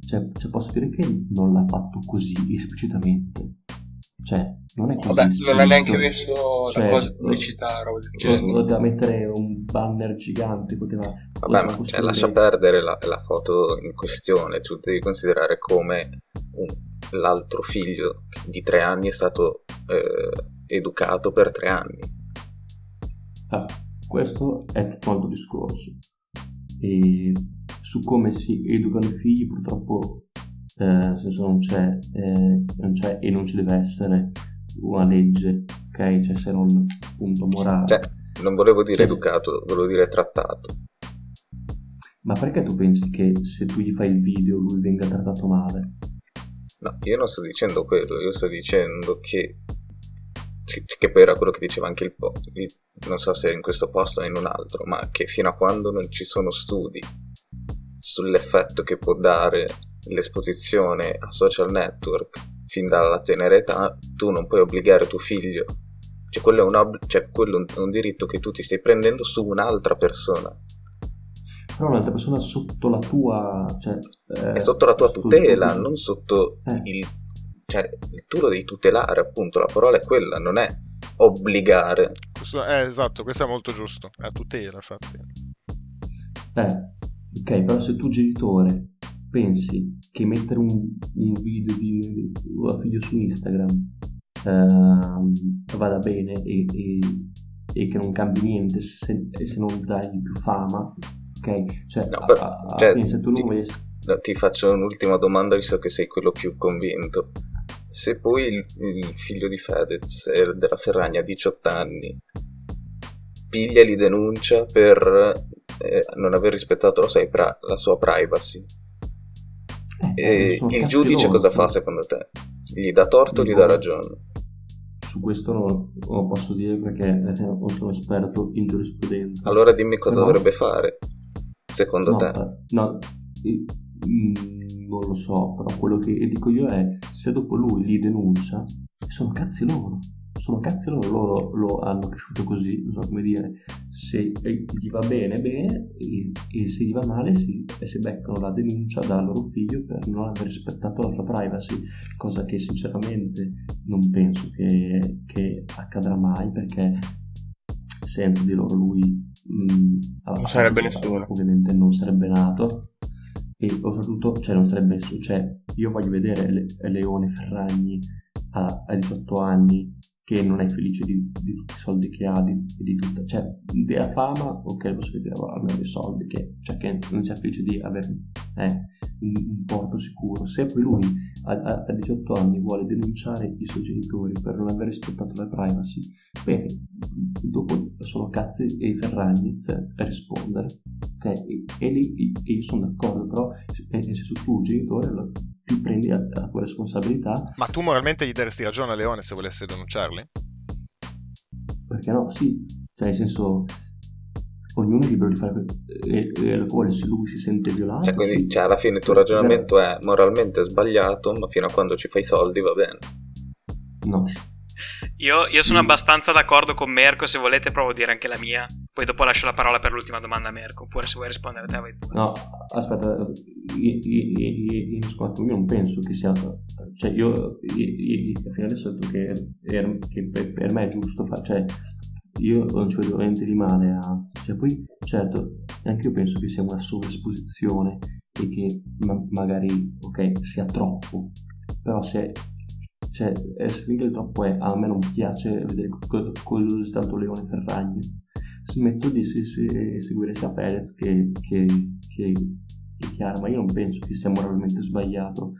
cioè, cioè, posso dire che non l'ha fatto così esplicitamente, cioè non è così. Vabbè, non è neanche messo Cioè, la cosa pubblicità, roba del Po- genere. Poteva mettere un banner gigante, poteva... Vabbè, poteva ma cioè, lascia perdere la, la foto in questione, tu devi considerare come un- l'altro figlio di tre anni è stato eh, educato per tre anni. Ah, questo è tutto un altro discorso. E su come si educano i figli purtroppo nel senso non c'è, eh, non c'è e non ci deve essere una legge, ok? Cioè se non punto morale. Cioè, non volevo dire Cioè, educato, volevo dire trattato. Ma perché tu pensi che se tu gli fai il video lui venga trattato male? No, io non sto dicendo quello, io sto dicendo che che poi era quello che diceva anche il po', non so se in questo posto o in un altro, ma che fino a quando non ci sono studi sull'effetto che può dare l'esposizione a social network fin dalla tenera età, tu non puoi obbligare tuo figlio. Cioè, quello è un, ob- cioè, quello è un- diritto che tu ti stai prendendo su un'altra persona. Però un'altra persona sotto la tua... Cioè, eh, È sotto la tua sotto tutela, controllo. non sotto Eh. il... Cioè, tu lo devi tutelare, appunto, la parola è quella, non è obbligare. Questo- eh, esatto, questo è molto giusto. È a tutela, infatti. Eh, ok, però se tu genitore pensi che mettere un, un video di tuo figlio su Instagram ehm, vada bene e, e- e che non cambi niente se, se non dai più fama, ok? Cioè, No, però- a- a cioè, se tu ti- non vuoi... No, Ti faccio un'ultima domanda, visto che sei quello più convinto. Se poi il, il figlio di Fedez e della Ferragna ha 18 anni, piglia e li denuncia per eh, non aver rispettato la sua, la sua privacy. Eh, E sono il giudice cosa fa secondo te? Gli dà torto o gli dà ragione? Su questo non, non posso dire perché eh, non sono esperto in giurisprudenza. Allora dimmi cosa Però- dovrebbe fare, secondo no, te. eh, no, eh, mm, non lo so, però quello che dico io è se dopo lui li denuncia, sono cazzi loro. Sono cazzi loro, loro lo hanno cresciuto così, non so come dire. Se gli va bene, bene, e, e se gli va male, si, e si beccano la denuncia dal loro figlio per non aver rispettato la sua privacy, cosa che sinceramente non penso che, che accadrà mai perché senza di loro lui mm, Non sarebbe nessuno. ovviamente non sarebbe nato e soprattutto cioè, non sarebbe cioè, io voglio vedere Le- Leone Ferragni a, a 18 anni che non è felice di, di tutti i soldi che ha di, di tutta, cioè della fama ok posso dire almeno dei soldi che, cioè, che non sia felice di avere eh, un, porto sicuro. Se poi lui a, a- a 18 anni vuole denunciare i suoi genitori per non aver rispettato la privacy bene dopo sono cazzi e Ferragnez a rispondere ok? E, e lì e io sono d'accordo però nel senso tu genitore lo- ti prendi la, la tua responsabilità. Ma tu moralmente gli daresti ragione a Leone se volesse denunciarli? perché no? Sì. Cioè nel senso ognuno è libero di fare e, e lo vuole se lui si sente violato Cioè, quindi cioè, alla fine il tuo ragionamento è moralmente sbagliato, ma fino a quando ci fai i soldi va bene. no Io, io sono Mm. abbastanza d'accordo con Merco, se volete provo a dire anche la mia. Poi dopo lascio la parola per l'ultima domanda a Merco, oppure se vuoi rispondere a te vai pure. No, aspetta, io, io, io, non penso che sia. Cioè, io, io, io fino adesso ho detto che, che per, per me è giusto fare. Cioè, io non ci vedo niente di male a. Cioè, poi, certo, anche io penso che sia una sovraesposizione e che ma- magari, ok, sia troppo. Però se. Cioè, finché troppo è, a me non piace vedere co- così tanto Leone Ferragnez smetto di se- se- seguire sia Perez che, che, che, che Chiara, ma io non penso che sia moralmente sbagliato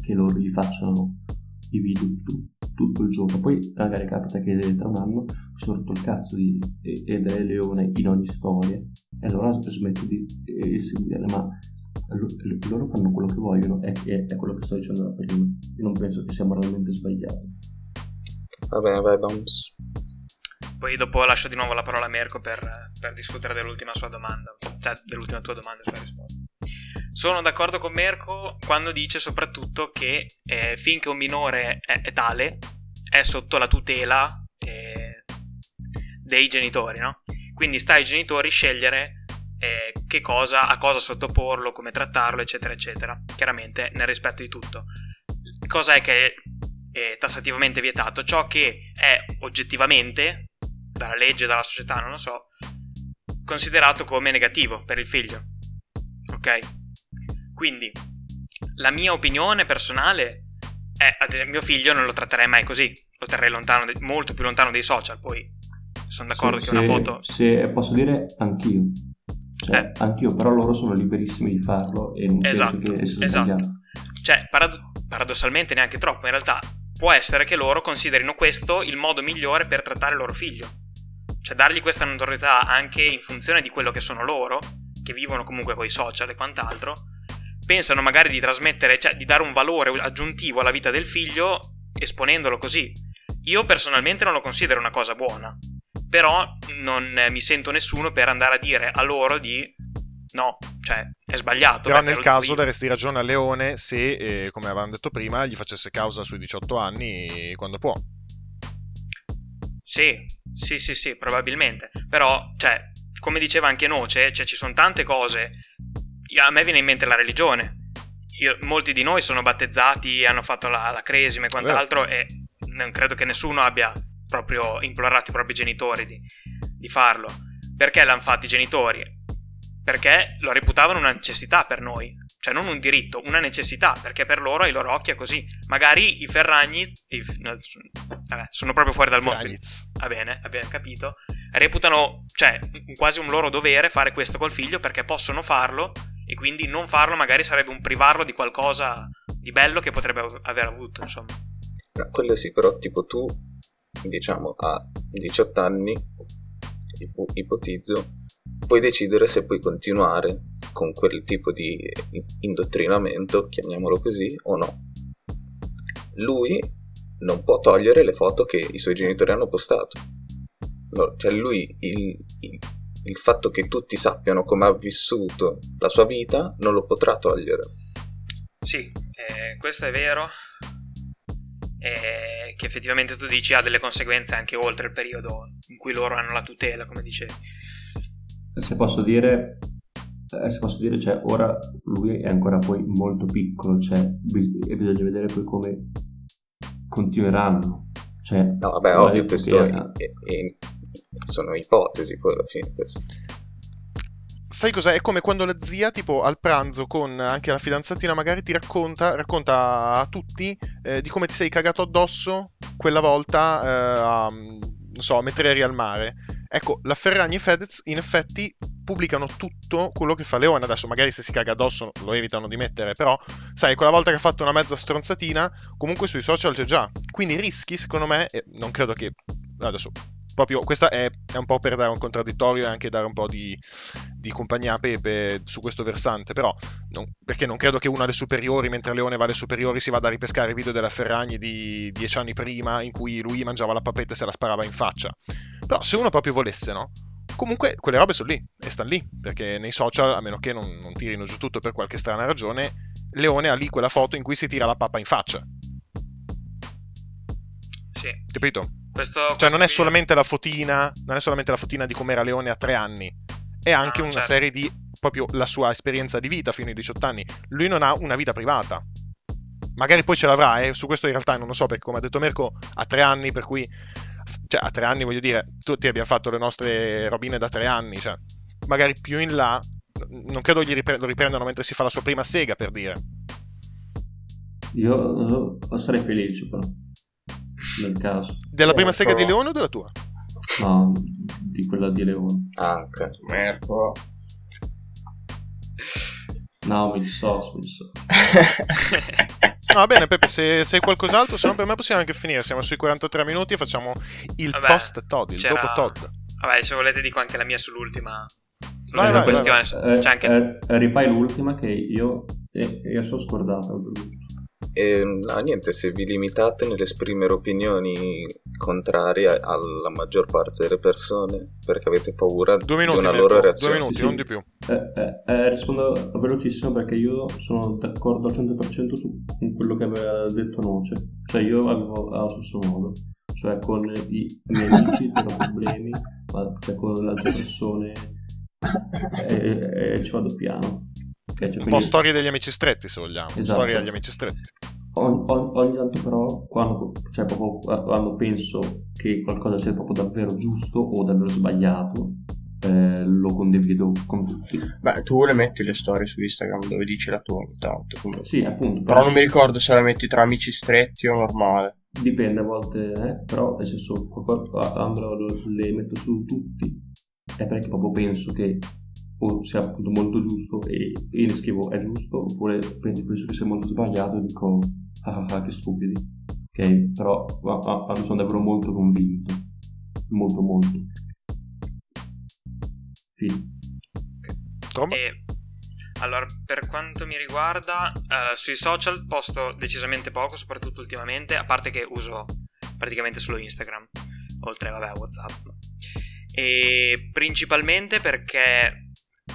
che loro gli facciano i video tu- tutto il giorno. Poi magari capita che tra un anno rotto il cazzo di ed è Leone in ogni storia e allora smetto di eh, seguire, ma lo- loro fanno quello che vogliono, è, è, è quello che sto dicendo da prima. Io non penso che sia moralmente sbagliato. Va bene, vai, Bombs. Poi dopo lascio di nuovo la parola a Merco per, per discutere dell'ultima sua domanda, cioè dell'ultima tua domanda e sua risposta. Sono d'accordo con Merco quando dice soprattutto che eh, finché un minore è, è tale, è sotto la tutela dei genitori, no? Quindi sta ai genitori scegliere eh, che cosa, a cosa sottoporlo, come trattarlo, eccetera, eccetera. Chiaramente nel rispetto di tutto. Cosa è che è tassativamente vietato? Ciò che è oggettivamente, dalla legge, dalla società, non lo so, considerato come negativo per il figlio. Ok? Quindi, la mia opinione personale eh, ad esempio, mio figlio non lo tratterei mai così, lo terrei lontano, molto più lontano dai social, poi sono d'accordo Se- che una foto... Se posso dire anch'io. Cioè, Eh. anch'io, però loro sono liberissimi di farlo e non Esatto, penso che esatto. sbagliato. Cioè, parad- paradossalmente neanche troppo, in realtà può essere che loro considerino questo il modo migliore per trattare il loro figlio. Cioè, dargli questa notorietà anche in funzione di quello che sono loro, che vivono comunque con i social e quant'altro, pensano magari di trasmettere, cioè di dare un valore aggiuntivo alla vita del figlio esponendolo così. Io personalmente non lo considero una cosa buona, però non eh, mi sento nessuno per andare a dire a loro di no, cioè è sbagliato. Però nel caso daresti ragione a Leone se, eh, come avevamo detto prima, gli facesse causa sui 18 anni quando può. Sì, sì, sì, sì, probabilmente. Però, cioè, come diceva anche Noce, cioè, ci sono tante cose. A me viene in mente la religione. Io- molti di noi sono battezzati, hanno fatto la, la cresima e quant'altro, e non credo che nessuno abbia proprio implorato i propri genitori di, di farlo. Perché l'hanno fatto i genitori? Perché lo reputavano una necessità per noi. Cioè, non un diritto, una necessità, perché per loro, ai loro occhi, è così. Magari i Ferragni, i- no, vabbè, sono proprio fuori dal mondo. Va bene, abbiamo capito. Reputano, cioè, quasi un loro dovere fare questo col figlio perché possono farlo e quindi non farlo magari sarebbe un privarlo di qualcosa di bello che potrebbe av- aver avuto, insomma. No, quello sì, però tipo tu, diciamo, a 18 anni, ipo- ipotizzo, puoi decidere se puoi continuare con quel tipo di indottrinamento, chiamiamolo così, o no. Lui non può togliere le foto che i suoi genitori hanno postato. No, cioè lui, il, il- il fatto che tutti sappiano come ha vissuto la sua vita, non lo potrà togliere. Sì, eh, questo è vero. E che effettivamente tu dici ha delle conseguenze anche oltre il periodo in cui loro hanno la tutela, come dicevi. Se posso dire, eh, se posso dire, cioè, ora lui è ancora poi molto piccolo, cioè, bis- e bisogna vedere poi come continueranno. Cioè, No, vabbè, va ovvio, detto questo che- è- è- è- sono ipotesi poi alla fine. questo. Sai cos'è? È come quando la zia, tipo al pranzo con anche la fidanzatina, magari ti racconta, racconta a tutti eh, di come ti sei cagato addosso quella volta eh, a, non so, a Metreria al mare. Ecco, la Ferragni e Fedez in effetti pubblicano tutto quello che fa Leone. Adesso magari se si caga addosso lo evitano di mettere, però sai, quella volta che ha fatto una mezza stronzatina, comunque sui social c'è già. Quindi rischi, secondo me, e non credo che... Adesso, proprio, questa è, è un po' per dare un contraddittorio e anche dare un po' di, di compagnia a Pepe su questo versante, però non- perché non credo che una alle superiori, mentre Leone va alle superiori, si vada a ripescare i video della Ferragni di dieci anni prima in cui lui mangiava la papetta e se la sparava in faccia. Però se uno proprio volesse, no? Comunque quelle robe sono lì e stanno lì, perché nei social, a meno che non, non tirino giù tutto per qualche strana ragione, Leone ha lì quella foto in cui si tira la pappa in faccia, Sì. capito? Questo, Cioè questo non è solamente la fotina, non è solamente la fotina di com'era Leone a tre anni, è anche Ah, una certo. serie di proprio la sua esperienza di vita fino ai 18 anni. Lui non ha una vita privata. Magari poi ce l'avrà, eh, su questo in realtà non lo so, perché come ha detto Mirko, ha tre anni, per cui... Cioè, a tre anni voglio dire, tutti abbiamo fatto le nostre robine da tre anni, cioè, magari più in là, non credo gli ripre- lo riprendano mentre si fa la sua prima sega, per dire. Io sarei felice però, nel caso. Della prima Eh, sega di Leone o della tua? No, di quella di Leone. Anche. Merco. No, mi dissocio, mi dissocio. No, va bene, Pepe, se, se hai qualcos'altro, se no per me possiamo anche finire. Siamo sui 43 minuti e facciamo il Vabbè, post Todd, il c'era- dopo Todd. Vabbè, se volete dico anche la mia sull'ultima, Vai, sull'ultima vai, questione. Eh, C'è anche... eh, rifai l'ultima che io, eh, io sono scordato. E, no, niente, se vi limitate nell'esprimere opinioni contrarie alla maggior parte delle persone perché avete paura Due di minuti, una Mirko, loro due reazione. minuti, Sì, non di più. Eh, eh, eh, rispondo velocissimo perché io sono d'accordo al 100% su quello che aveva detto Noce. Cioè io avevo allo stesso modo. Cioè con i miei amici c'erano problemi, ma cioè, con le altre persone e, e ci vado piano. Cioè, Un po' storie degli amici stretti, se vogliamo. Esatto. Storie degli amici stretti. ogni, ogni- ogni tanto però quando, cioè, proprio quando penso che qualcosa sia proprio davvero giusto o davvero sbagliato, eh, lo condivido con tutti. Beh, tu le metti le storie su Instagram dove dici la tua ogni tanto. quindi- Sì, appunto. Però non mi ricordo se la metti tra amici stretti o normale. Dipende a volte, eh, però nel senso, quando le metto su tutti è perché proprio penso che o sia appunto molto giusto e io ne scrivo è giusto, oppure penso che sia molto sbagliato e dico ah ah ah che stupidi. Ok, però ma- ma sono davvero molto convinto, molto molto. Sì, Tom? E allora, per quanto mi riguarda, eh, sui social posto decisamente poco, soprattutto ultimamente, a parte che uso praticamente solo Instagram, oltre vabbè WhatsApp. E principalmente perché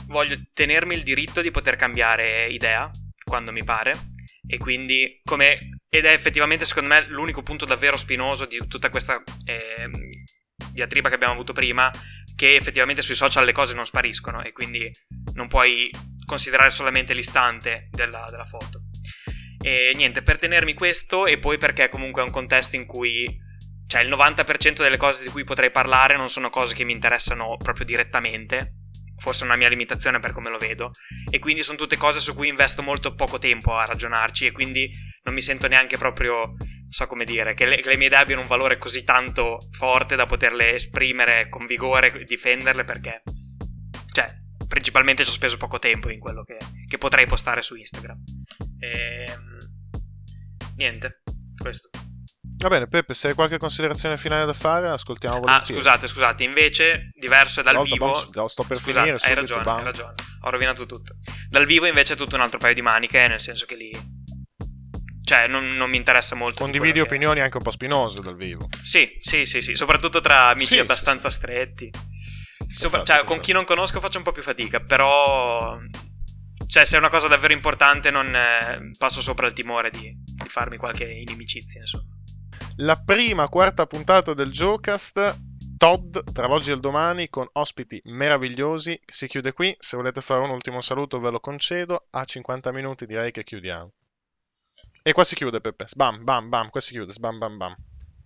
voglio tenermi il diritto di poter cambiare idea quando mi pare e quindi come ed è effettivamente secondo me l'unico punto davvero spinoso di tutta questa ehm, diatriba che abbiamo avuto prima che effettivamente sui social le cose non spariscono e quindi non puoi considerare solamente l'istante della, della foto. E niente, per tenermi questo e poi perché comunque è un contesto in cui cioè il 90% delle cose di cui potrei parlare non sono cose che mi interessano proprio direttamente, forse è una mia limitazione per come lo vedo, e quindi sono tutte cose su cui investo molto poco tempo a ragionarci e quindi non mi sento neanche proprio, so come dire, che le, che le mie idee abbiano un valore così tanto forte da poterle esprimere con vigore e difenderle perché, cioè, principalmente ci ho speso poco tempo in quello che, che potrei postare su Instagram. Ehm, niente, questo. Va bene, Peppe, se hai qualche considerazione finale da fare, ascoltiamo Ah, volentieri. scusate, scusate, invece, diverso è dal Stavolta, vivo. bam, sto per Scusate, finire hai ragione, bam. hai ragione. Ho rovinato tutto. Dal vivo invece è tutto un altro paio di maniche, nel senso che lì. Cioè, non, non mi interessa molto. di Condividi quello che- opinioni anche un po' spinose dal vivo. Sì, sì, sì, sì, soprattutto tra amici Sì, abbastanza stretti. Sopra- Perfetto, cioè, con perfetto. chi non conosco faccio un po' più fatica, però. Cioè, se è una cosa davvero importante, non eh, passo sopra il timore di, di farmi qualche inimicizia, insomma. La prima quarta puntata del Jocast, Todd, tra l'oggi e il domani, con ospiti meravigliosi, si chiude qui. Se volete fare un ultimo saluto ve lo concedo. A 50 minuti direi che chiudiamo. E qua si chiude, Peppe. Sbam, bam, bam, qua si chiude. Sbam, bam, bam.